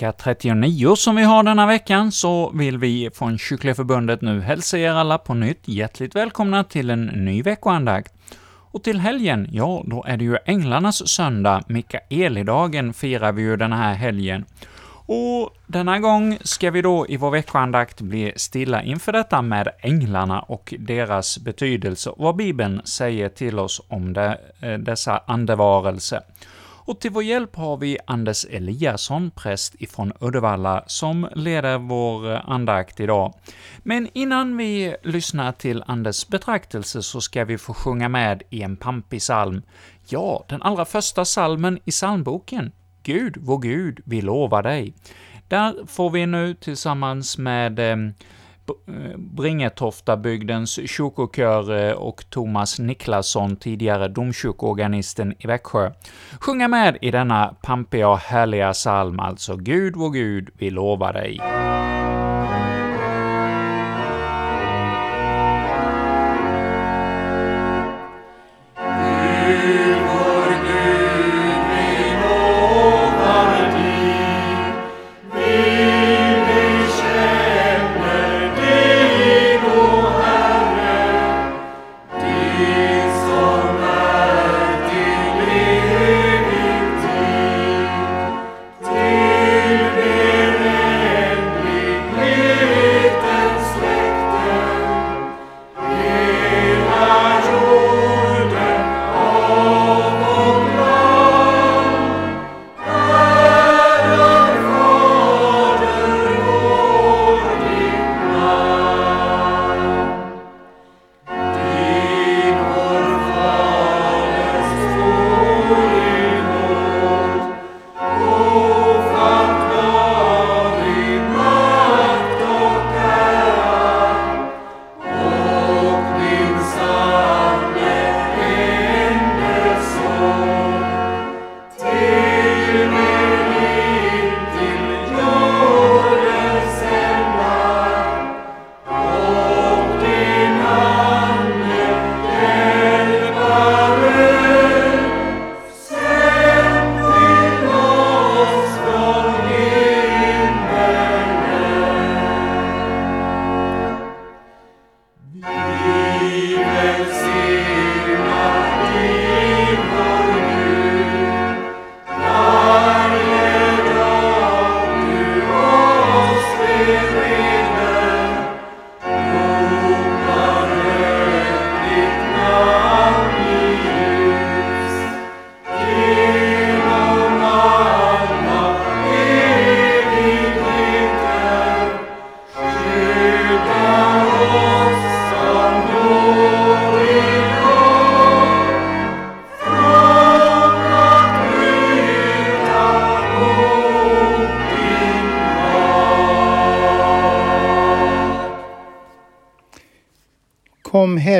vecka 39 som vi har denna veckan, så vill vi från Kyrkliga Förbundet nu hälsa er alla på nytt hjärtligt välkomna till en ny veckoandakt. Och till helgen, ja, då är det ju Änglarnas söndag, Mikaelidagen firar vi ju den här helgen. Och denna gång ska vi då i vår veckoandakt bli stilla inför detta med änglarna och deras betydelse, vad Bibeln säger till oss om det, eh, dessa andevarelser. Och till vår hjälp har vi Anders Eliasson, präst ifrån Uddevalla, som leder vår eh, andakt idag. Men innan vi lyssnar till Anders betraktelse så ska vi få sjunga med i en pampig psalm. Ja, den allra första salmen i psalmboken. Gud, vår Gud, vi lovar dig. Där får vi nu tillsammans med Eh, Eh, Bringetoftabygdens kyrkokör och Thomas Niklasson, tidigare domkyrkoorganisten i Växjö, sjunga med i denna pampiga och härliga psalm, alltså Gud, vår Gud, vi lovar dig.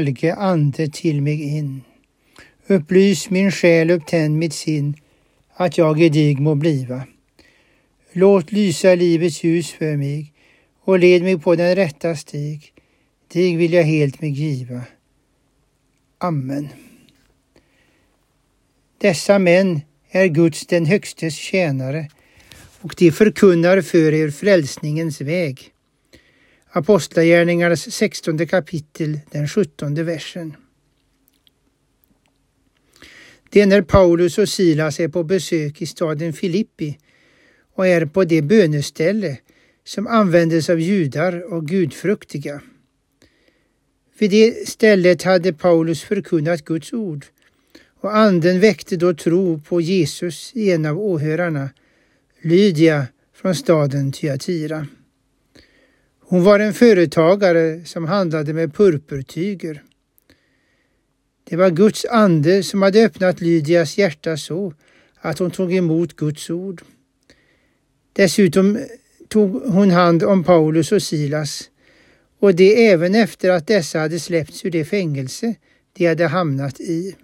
Helge ande till mig in. Upplys min själ, upptänd mitt sinn, att jag i dig må bliva. Låt lysa livets ljus för mig och led mig på den rätta stig. Dig vill jag helt mig giva. Amen. Dessa män är Guds den högstes tjänare och de förkunnar för er frälsningens väg. Apostlagärningarnas 16 kapitel, den 17 versen. Det är när Paulus och Silas är på besök i staden Filippi och är på det böneställe som användes av judar och gudfruktiga. Vid det stället hade Paulus förkunnat Guds ord och anden väckte då tro på Jesus i en av åhörarna, Lydia från staden Thyatira. Hon var en företagare som handlade med purpurtyger. Det var Guds ande som hade öppnat Lydias hjärta så att hon tog emot Guds ord. Dessutom tog hon hand om Paulus och Silas och det även efter att dessa hade släppts ur det fängelse de hade hamnat i.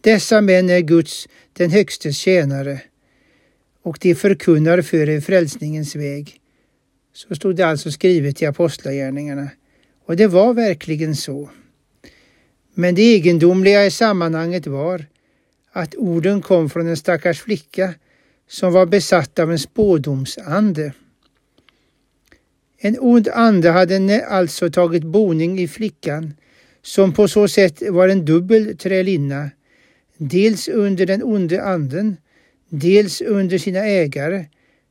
Dessa män är Guds, den högstes tjänare och de förkunnar för er frälsningens väg. Så stod det alltså skrivet i Apostlagärningarna. Och det var verkligen så. Men det egendomliga i sammanhanget var att orden kom från en stackars flicka som var besatt av en spådomsande. En ond ande hade alltså tagit boning i flickan, som på så sätt var en dubbel trälinna, dels under den onde anden, dels under sina ägare,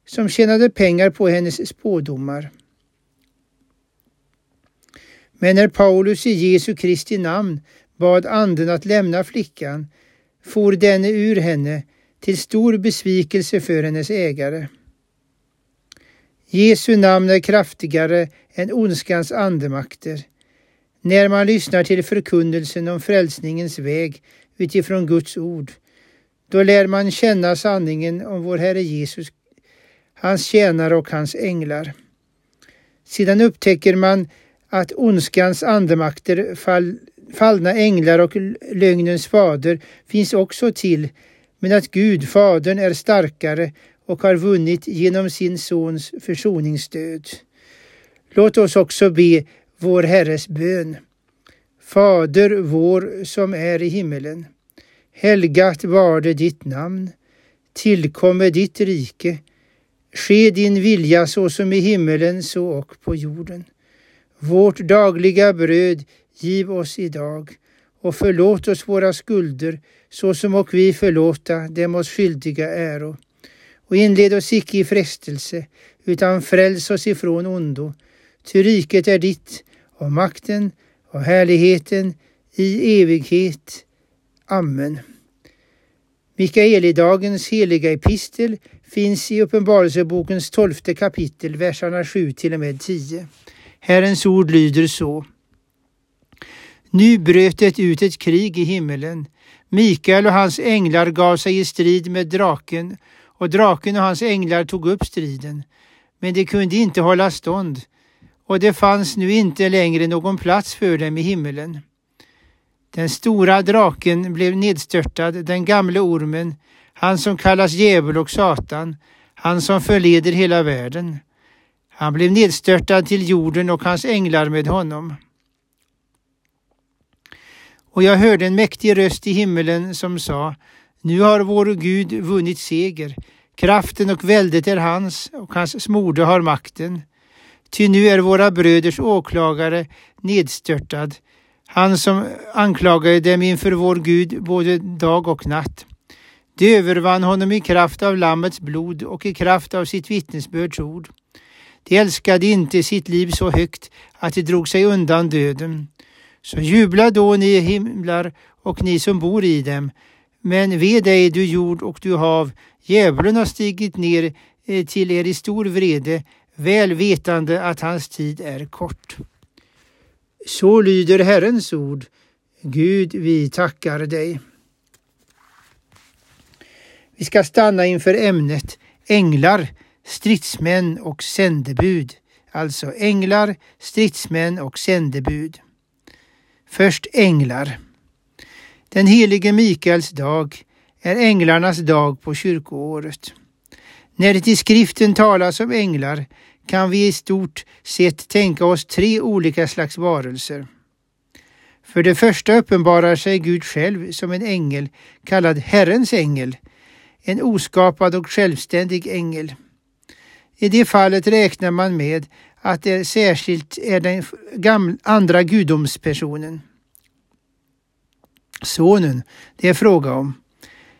som tjänade pengar på hennes spådomar. Men när Paulus i Jesu Kristi namn bad anden att lämna flickan for denne ur henne till stor besvikelse för hennes ägare. Jesu namn är kraftigare än ondskans andemakter. När man lyssnar till förkunnelsen om frälsningens väg utifrån Guds ord, då lär man känna sanningen om vår Herre Jesus, hans tjänare och hans änglar. Sedan upptäcker man att ondskans andemakter, fall, fallna änglar och lögnens fader finns också till, men att Gud, Fadern, är starkare och har vunnit genom sin Sons försoningsstöd. Låt oss också be vår Herres bön. Fader vår som är i himmelen. Helgat varde ditt namn. Tillkomme ditt rike. Ske din vilja så som i himmelen så och på jorden. Vårt dagliga bröd giv oss idag och förlåt oss våra skulder såsom och vi förlåta dem oss skyldiga äro. Och inled oss icke i frestelse, utan fräls oss ifrån ondo. Ty riket är ditt och makten och härligheten i evighet. Amen. Mikaelidagens heliga epistel finns i Uppenbarelsebokens tolfte kapitel, verserna 7 till och med 10. Herrens ord lyder så. Nu bröt det ut ett krig i himmelen. Mikael och hans änglar gav sig i strid med draken och draken och hans änglar tog upp striden. Men de kunde inte hålla stånd och det fanns nu inte längre någon plats för dem i himmelen. Den stora draken blev nedstörtad, den gamle ormen, han som kallas djävul och Satan, han som förleder hela världen. Han blev nedstörtad till jorden och hans änglar med honom. Och jag hörde en mäktig röst i himmelen som sa Nu har vår Gud vunnit seger. Kraften och väldet är hans och hans smorde har makten. Ty nu är våra bröders åklagare nedstörtad, han som anklagade dem inför vår Gud både dag och natt. De övervann honom i kraft av Lammets blod och i kraft av sitt vittnesbörds ord. De älskade inte sitt liv så högt att de drog sig undan döden. Så jubla då ni himlar och ni som bor i dem. Men ve dig du jord och du hav, djävulen har stigit ner eh, till er i stor vrede, väl vetande att hans tid är kort. Så lyder Herrens ord. Gud, vi tackar dig. Vi ska stanna inför ämnet änglar, stridsmän och sändebud. Alltså änglar, stridsmän och sändebud. Först änglar. Den helige Mikaels dag är änglarnas dag på kyrkoåret. När det i skriften talas om änglar kan vi i stort sett tänka oss tre olika slags varelser. För det första uppenbarar sig Gud själv som en ängel kallad Herrens ängel, en oskapad och självständig ängel. I det fallet räknar man med att det särskilt är den gamla, andra gudomspersonen. Sonen det är fråga om.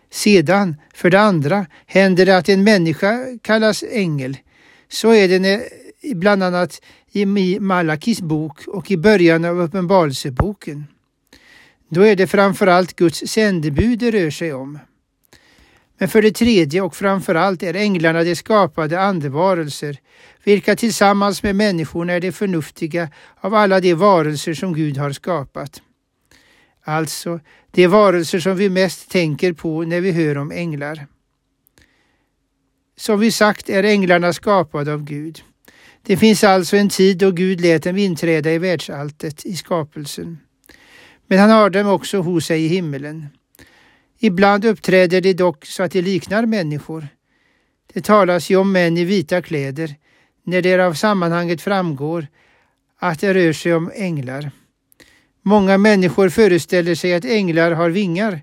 Sedan, för det andra, händer det att en människa kallas ängel. Så är det när, bland annat i Malakis bok och i början av Uppenbarelseboken. Då är det framförallt Guds sändebud det rör sig om. Men för det tredje och framför allt är änglarna de skapade andevarelser, vilka tillsammans med människorna är de förnuftiga av alla de varelser som Gud har skapat. Alltså de varelser som vi mest tänker på när vi hör om änglar. Som vi sagt är änglarna skapade av Gud. Det finns alltså en tid då Gud lät dem inträda i världsalltet, i skapelsen. Men han har dem också hos sig i himmelen. Ibland uppträder de dock så att de liknar människor. Det talas ju om män i vita kläder när det av sammanhanget framgår att det rör sig om änglar. Många människor föreställer sig att änglar har vingar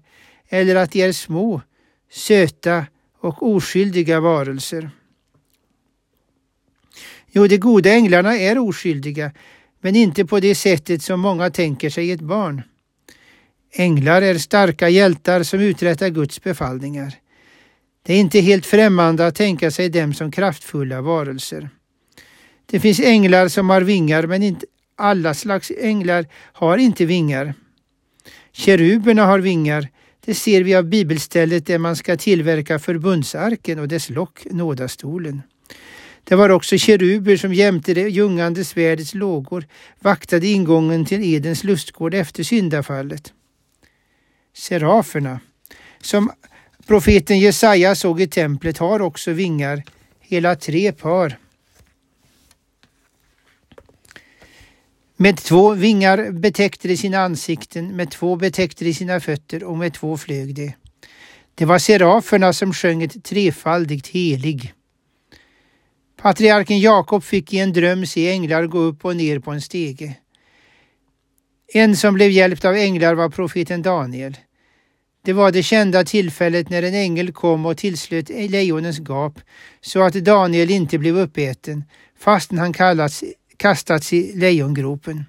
eller att de är små, söta och oskyldiga varelser. Jo, de goda änglarna är oskyldiga, men inte på det sättet som många tänker sig ett barn. Änglar är starka hjältar som uträttar Guds befallningar. Det är inte helt främmande att tänka sig dem som kraftfulla varelser. Det finns änglar som har vingar, men inte alla slags änglar har inte vingar. Keruberna har vingar. Det ser vi av bibelstället där man ska tillverka förbundsarken och dess lock, nådastolen. Det var också keruber som jämte det ljungande svärdets lågor vaktade ingången till Edens lustgård efter syndafallet. Seraferna, som profeten Jesaja såg i templet, har också vingar, hela tre par. Med två vingar betäckte de sina ansikten, med två betäckte de sina fötter och med två flög de. Det var seraferna som sjöng ett trefaldigt helig. Patriarken Jakob fick i en dröm se änglar gå upp och ner på en stege. En som blev hjälpt av änglar var profeten Daniel. Det var det kända tillfället när en ängel kom och tillslöt lejonens gap så att Daniel inte blev uppäten fastän han kallats, kastats i lejongropen.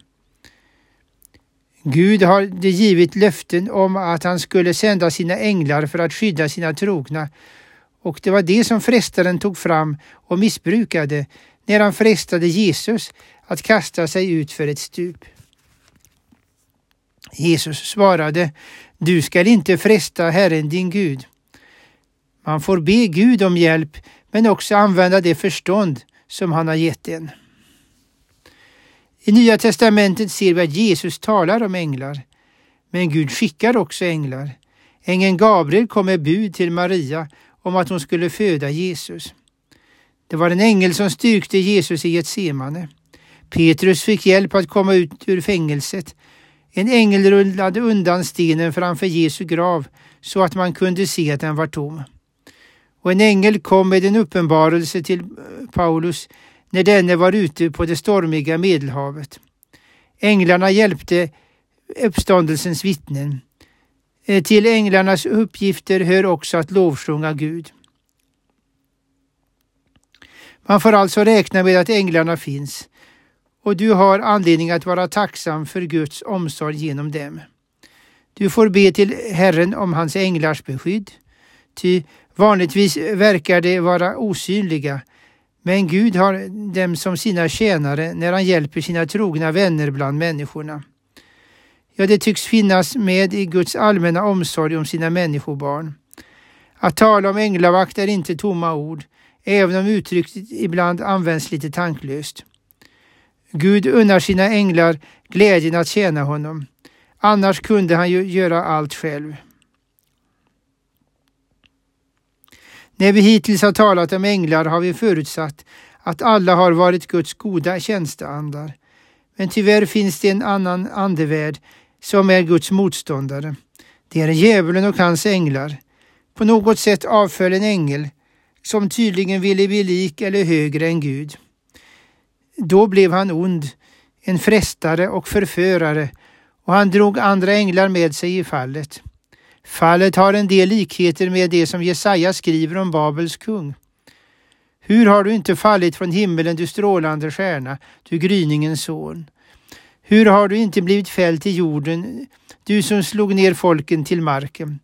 Gud hade givit löften om att han skulle sända sina änglar för att skydda sina trogna och det var det som frestaren tog fram och missbrukade när han frestade Jesus att kasta sig ut för ett stup. Jesus svarade, du skall inte fresta Herren din Gud. Man får be Gud om hjälp men också använda det förstånd som han har gett en. I Nya testamentet ser vi att Jesus talar om änglar. Men Gud skickar också änglar. Ängeln Gabriel kom med bud till Maria om att hon skulle föda Jesus. Det var en ängel som styrkte Jesus i Getsemane. Petrus fick hjälp att komma ut ur fängelset. En ängel rullade undan stenen framför Jesu grav så att man kunde se att den var tom. Och en ängel kom med en uppenbarelse till eh, Paulus när denne var ute på det stormiga Medelhavet. Änglarna hjälpte uppståndelsens vittnen. Eh, till änglarnas uppgifter hör också att lovsjunga Gud. Man får alltså räkna med att änglarna finns och du har anledning att vara tacksam för Guds omsorg genom dem. Du får be till Herren om hans änglars beskydd, ty vanligtvis verkar de vara osynliga, men Gud har dem som sina tjänare när han hjälper sina trogna vänner bland människorna. Ja, det tycks finnas med i Guds allmänna omsorg om sina människobarn. Att tala om änglavakt är inte tomma ord, även om uttrycket ibland används lite tanklöst. Gud unnar sina änglar glädjen att tjäna honom. Annars kunde han ju göra allt själv. När vi hittills har talat om änglar har vi förutsatt att alla har varit Guds goda tjänsteandar. Men tyvärr finns det en annan andevärld som är Guds motståndare. Det är djävulen och hans änglar. På något sätt avföll en ängel som tydligen ville bli lik eller högre än Gud. Då blev han ond, en frestare och förförare och han drog andra änglar med sig i fallet. Fallet har en del likheter med det som Jesaja skriver om Babels kung. Hur har du inte fallit från himmelen, du strålande stjärna, du gryningens son? Hur har du inte blivit fälld till jorden, du som slog ner folken till marken?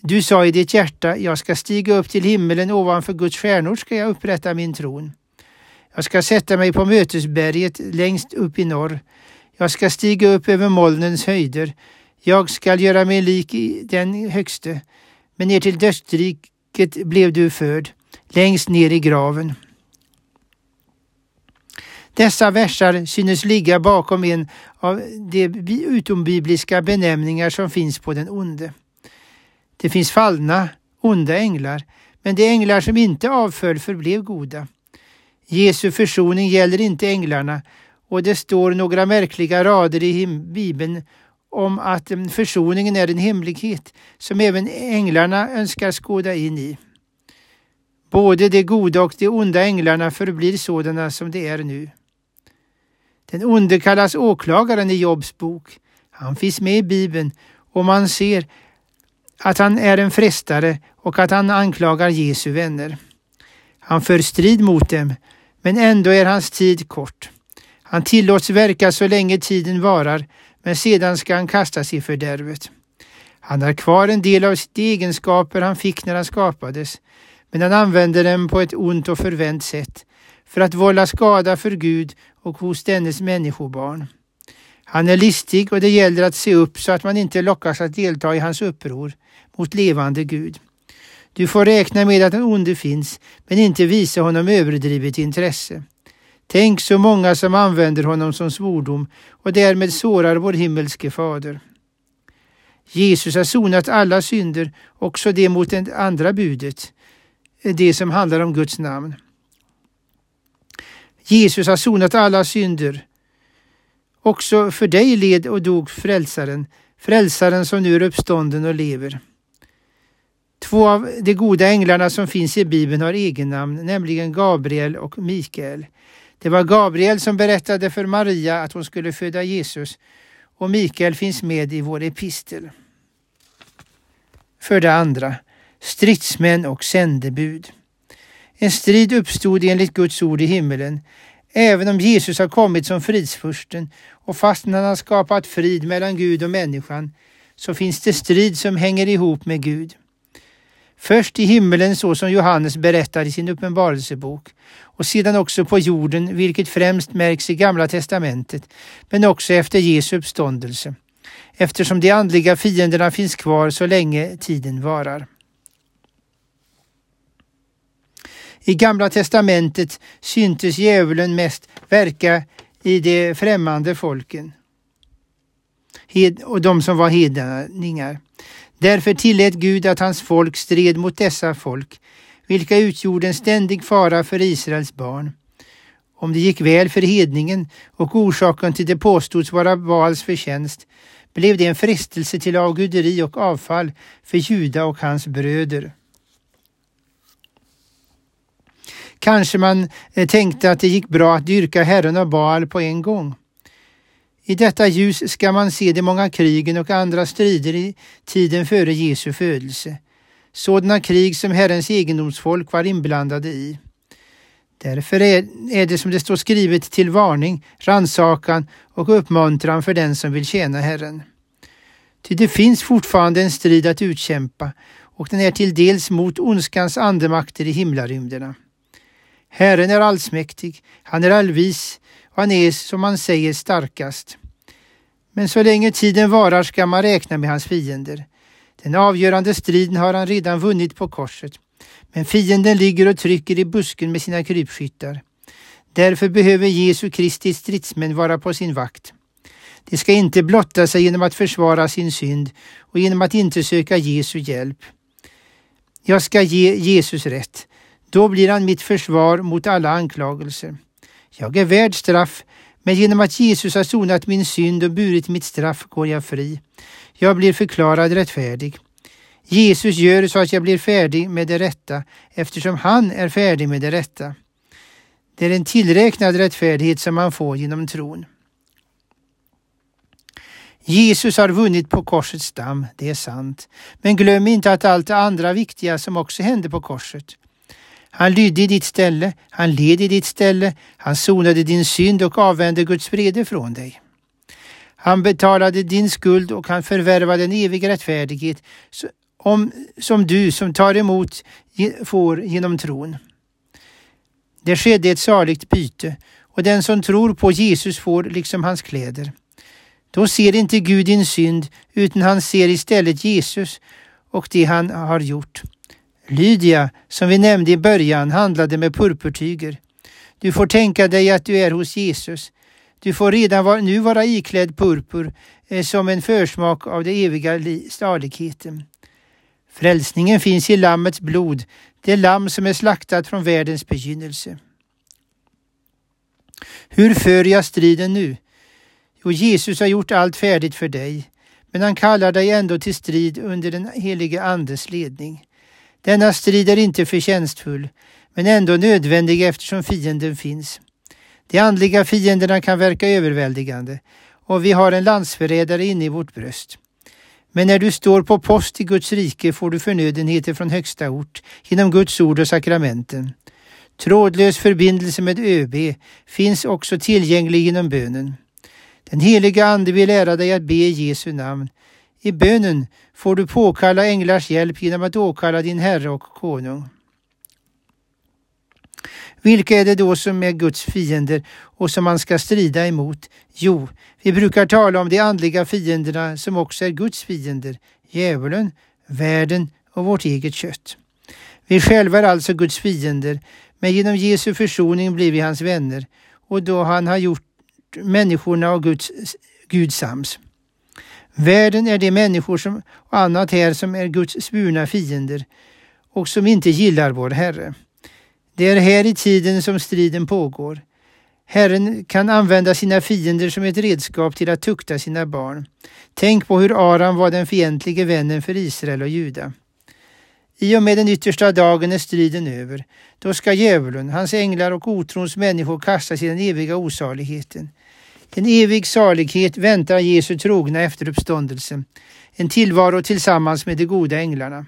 Du sa i ditt hjärta, jag ska stiga upp till himmelen, ovanför Guds stjärnor ska jag upprätta min tron. Jag ska sätta mig på mötesberget längst upp i norr. Jag ska stiga upp över molnens höjder. Jag skall göra mig lik den högste. Men ner till dödsriket blev du förd, längst ner i graven. Dessa versar synes ligga bakom en av de utombibliska benämningar som finns på den onde. Det finns fallna, onda änglar, men de änglar som inte avföll förblev goda. Jesu försoning gäller inte änglarna och det står några märkliga rader i Bibeln om att mm, försoningen är en hemlighet som även änglarna önskar skåda in i. Både de goda och de onda änglarna förblir sådana som de är nu. Den onde kallas åklagaren i Jobs bok. Han finns med i Bibeln och man ser att han är en frestare och att han anklagar Jesu vänner. Han för strid mot dem, men ändå är hans tid kort. Han tillåts verka så länge tiden varar, men sedan ska han kastas i fördärvet. Han har kvar en del av de egenskaper han fick när han skapades, men han använder dem på ett ont och förvänt sätt för att vålla skada för Gud och hos dennes människobarn. Han är listig och det gäller att se upp så att man inte lockas att delta i hans uppror mot levande Gud. Du får räkna med att den onde finns, men inte visa honom överdrivet intresse. Tänk så många som använder honom som svordom och därmed sårar vår himmelske fader. Jesus har sonat alla synder, också det mot det andra budet, det som handlar om Guds namn. Jesus har sonat alla synder. Också för dig led och dog frälsaren, frälsaren som nu är uppstånden och lever. Två av de goda änglarna som finns i Bibeln har egennamn, nämligen Gabriel och Mikael. Det var Gabriel som berättade för Maria att hon skulle föda Jesus och Mikael finns med i vår epistel. För det andra, stridsmän och sändebud. En strid uppstod enligt Guds ord i himmelen, även om Jesus har kommit som fridsfursten och fastän han har skapat frid mellan Gud och människan så finns det strid som hänger ihop med Gud. Först i himmelen så som Johannes berättar i sin uppenbarelsebok och sedan också på jorden vilket främst märks i Gamla testamentet men också efter Jesu uppståndelse eftersom de andliga fienderna finns kvar så länge tiden varar. I Gamla testamentet syntes djävulen mest verka i de främmande folken och de som var hedningar. Därför tillät Gud att hans folk stred mot dessa folk, vilka utgjorde en ständig fara för Israels barn. Om det gick väl för hedningen och orsaken till det påstods vara Baals förtjänst, blev det en frestelse till avguderi och avfall för Juda och hans bröder. Kanske man eh, tänkte att det gick bra att dyrka Herren och Baal på en gång. I detta ljus ska man se de många krigen och andra strider i tiden före Jesu födelse, sådana krig som Herrens egendomsfolk var inblandade i. Därför är det som det står skrivet till varning, rannsakan och uppmuntran för den som vill tjäna Herren. Ty det finns fortfarande en strid att utkämpa och den är till dels mot ondskans andemakter i himlarymderna. Herren är allsmäktig, han är allvis han är som man säger starkast. Men så länge tiden varar ska man räkna med hans fiender. Den avgörande striden har han redan vunnit på korset. Men fienden ligger och trycker i busken med sina krypskyttar. Därför behöver Jesu Kristi stridsmän vara på sin vakt. De ska inte blotta sig genom att försvara sin synd och genom att inte söka Jesu hjälp. Jag ska ge Jesus rätt. Då blir han mitt försvar mot alla anklagelser. Jag är värd straff, men genom att Jesus har sonat min synd och burit mitt straff går jag fri. Jag blir förklarad rättfärdig. Jesus gör så att jag blir färdig med det rätta eftersom han är färdig med det rätta. Det är en tillräknad rättfärdighet som man får genom tron. Jesus har vunnit på korsets damm, det är sant. Men glöm inte att allt det andra viktiga som också hände på korset. Han lydde i ditt ställe, han led i ditt ställe, han sonade din synd och avvände Guds vrede från dig. Han betalade din skuld och han förvärvade en evig rättfärdighet om, som du som tar emot får genom tron. Det skedde ett saligt byte och den som tror på Jesus får liksom hans kläder. Då ser inte Gud din synd utan han ser istället Jesus och det han har gjort. Lydia, som vi nämnde i början, handlade med purpurtyger. Du får tänka dig att du är hos Jesus. Du får redan nu vara iklädd purpur eh, som en försmak av den eviga saligheten. Frälsningen finns i Lammets blod, det lamm som är slaktat från världens begynnelse. Hur för jag striden nu? Jo, Jesus har gjort allt färdigt för dig, men han kallar dig ändå till strid under den helige Andes ledning. Denna strid är inte förtjänstfull, men ändå nödvändig eftersom fienden finns. De andliga fienderna kan verka överväldigande och vi har en landsförrädare inne i vårt bröst. Men när du står på post i Guds rike får du förnödenheter från högsta ort genom Guds ord och sakramenten. Trådlös förbindelse med ÖB finns också tillgänglig genom bönen. Den heliga Ande vill lära dig att be i Jesu namn. I bönen får du påkalla änglars hjälp genom att åkalla din Herre och Konung. Vilka är det då som är Guds fiender och som man ska strida emot? Jo, vi brukar tala om de andliga fienderna som också är Guds fiender, djävulen, världen och vårt eget kött. Vi själva är alltså Guds fiender, men genom Jesu försoning blir vi hans vänner och då han har gjort människorna och Guds, Gud sams. Världen är de människor som, och annat här som är Guds svurna fiender och som inte gillar vår Herre. Det är här i tiden som striden pågår. Herren kan använda sina fiender som ett redskap till att tukta sina barn. Tänk på hur Aram var den fientlige vännen för Israel och Juda. I och med den yttersta dagen är striden över. Då ska djävulen, hans änglar och otrons människor kastas i den eviga osaligheten. En evig salighet väntar Jesu trogna efter uppståndelsen, en tillvaro tillsammans med de goda änglarna.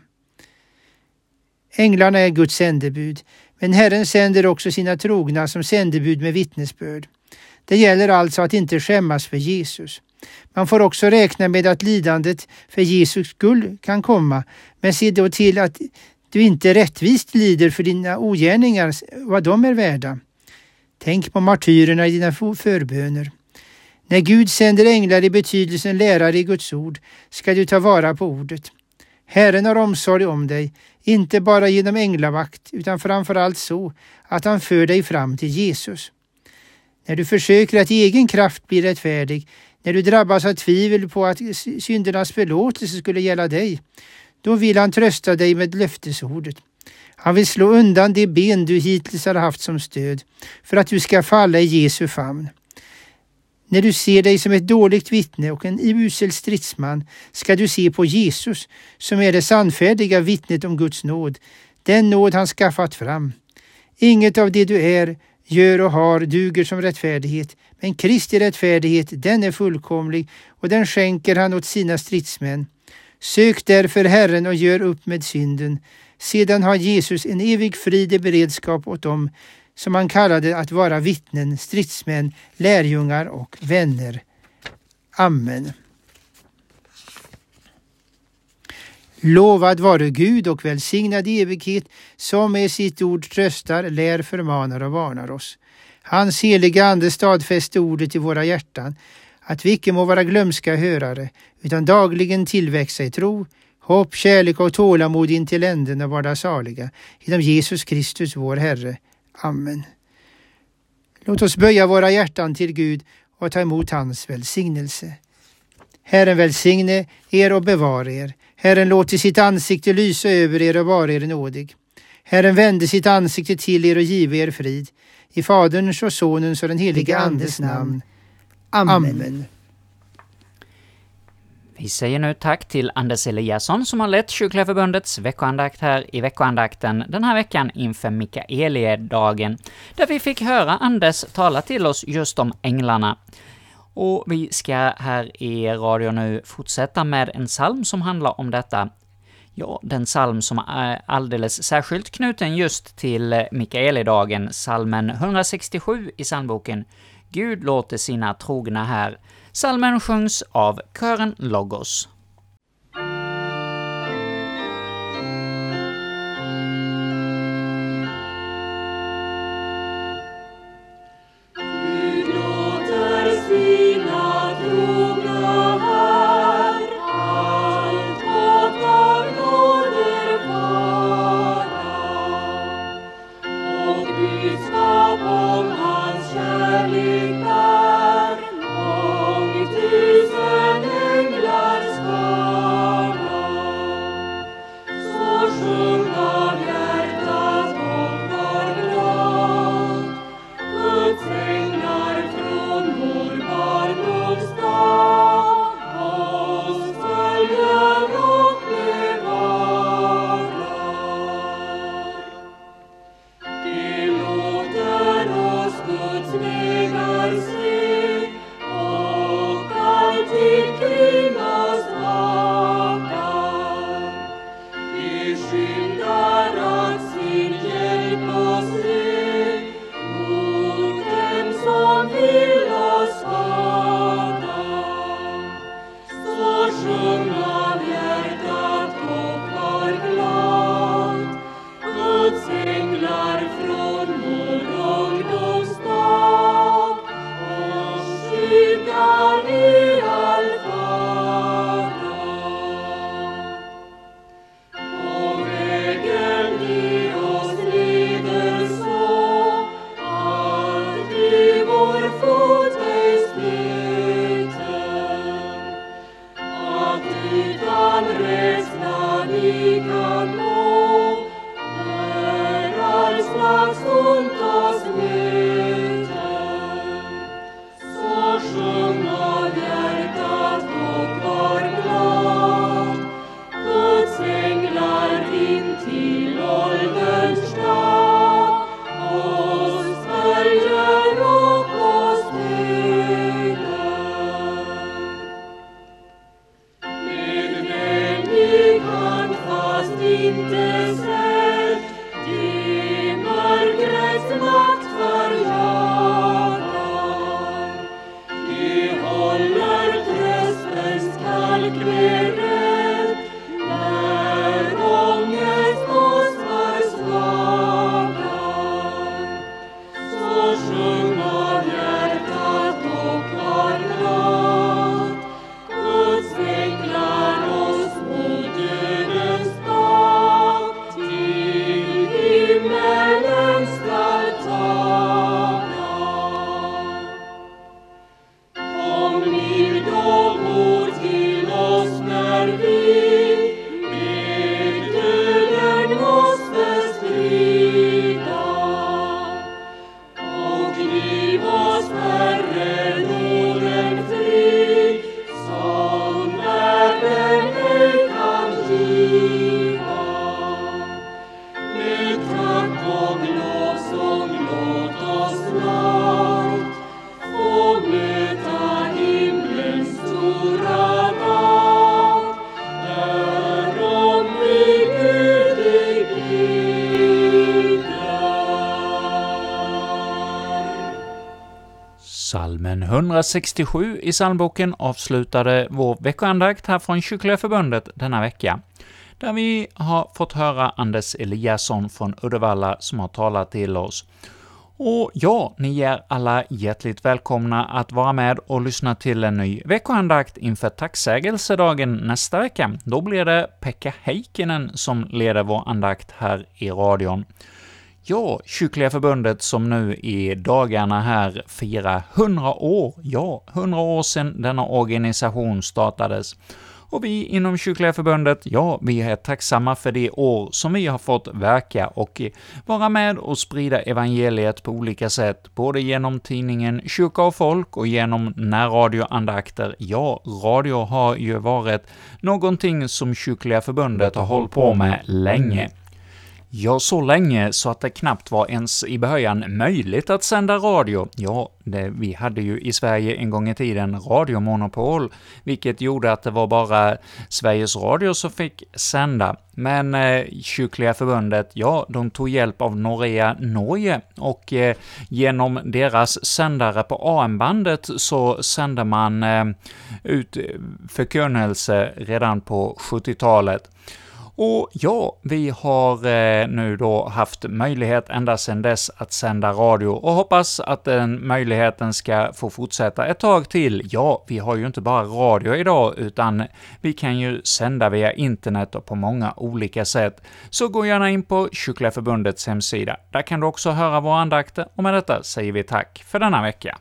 Änglarna är Guds sändebud, men Herren sänder också sina trogna som sändebud med vittnesbörd. Det gäller alltså att inte skämmas för Jesus. Man får också räkna med att lidandet för Jesus skull kan komma, men se då till att du inte rättvist lider för dina ogärningar, vad de är värda. Tänk på martyrerna i dina förböner. När Gud sänder änglar i betydelsen lärare i Guds ord ska du ta vara på ordet. Herren har omsorg om dig, inte bara genom änglavakt utan framförallt så att han för dig fram till Jesus. När du försöker att i egen kraft bli rättfärdig, när du drabbas av tvivel på att syndernas förlåtelse skulle gälla dig, då vill han trösta dig med löftesordet. Han vill slå undan de ben du hittills har haft som stöd för att du ska falla i Jesu famn. När du ser dig som ett dåligt vittne och en usel stridsman ska du se på Jesus som är det sannfärdiga vittnet om Guds nåd, den nåd han skaffat fram. Inget av det du är, gör och har duger som rättfärdighet, men Kristi rättfärdighet, den är fullkomlig och den skänker han åt sina stridsmän. Sök därför Herren och gör upp med synden. Sedan har Jesus en evig frid i beredskap åt dem som han kallade att vara vittnen, stridsmän, lärjungar och vänner. Amen. Lovad vare Gud och välsignad i evighet som med sitt ord tröstar, lär, förmanar och varnar oss. Hans heliga Ande stadfäste ordet i våra hjärtan, att vi icke må vara glömska hörare, utan dagligen tillväxa i tro, hopp, kärlek och tålamod in till änden och vara saliga, genom Jesus Kristus vår Herre. Amen. Låt oss böja våra hjärtan till Gud och ta emot hans välsignelse. Herren välsigne er och bevara er. Herren låter sitt ansikte lysa över er och vara er nådig. Herren vände sitt ansikte till er och give er frid. I Faderns och Sonens och den helige Andes namn. Amen. Amen. Vi säger nu tack till Anders Eliasson som har lett Kyrkliga veckoandakt här i veckoandakten den här veckan inför Mikaeliedagen, där vi fick höra Anders tala till oss just om änglarna. Och vi ska här i radio nu fortsätta med en psalm som handlar om detta. Ja, den psalm som är alldeles särskilt knuten just till Mikaeliedagen, psalmen 167 i psalmboken Gud låter sina trogna här Salmen sjungs av kören Logos. Salmen 167 i psalmboken avslutade vår veckoandakt här från Kyrkliga Förbundet denna vecka, där vi har fått höra Anders Eliasson från Uddevalla som har talat till oss. Och ja, ni är alla hjärtligt välkomna att vara med och lyssna till en ny veckoandakt inför tacksägelsedagen nästa vecka. Då blir det Pekka Heikkinen som leder vår andakt här i radion. Ja, Kyrkliga Förbundet som nu i dagarna här firar 100 år, ja, 100 år sedan denna organisation startades. Och vi inom Kyrkliga Förbundet, ja, vi är tacksamma för det år som vi har fått verka och vara med och sprida evangeliet på olika sätt, både genom tidningen Kyrka och Folk och genom närradioandakter. Ja, radio har ju varit någonting som Kyrkliga Förbundet har hållit på med länge. Ja, så länge så att det knappt var ens i början möjligt att sända radio. Ja, det, vi hade ju i Sverige en gång i tiden radiomonopol, vilket gjorde att det var bara Sveriges Radio som fick sända. Men eh, Kyrkliga Förbundet, ja, de tog hjälp av Norea Norge, och eh, genom deras sändare på AM-bandet så sände man eh, ut förkunnelse redan på 70-talet. Och ja, vi har eh, nu då haft möjlighet ända sedan dess att sända radio och hoppas att den möjligheten ska få fortsätta ett tag till. Ja, vi har ju inte bara radio idag, utan vi kan ju sända via internet och på många olika sätt. Så gå gärna in på Kyrkliga Förbundets hemsida. Där kan du också höra våra andakter, och med detta säger vi tack för denna vecka.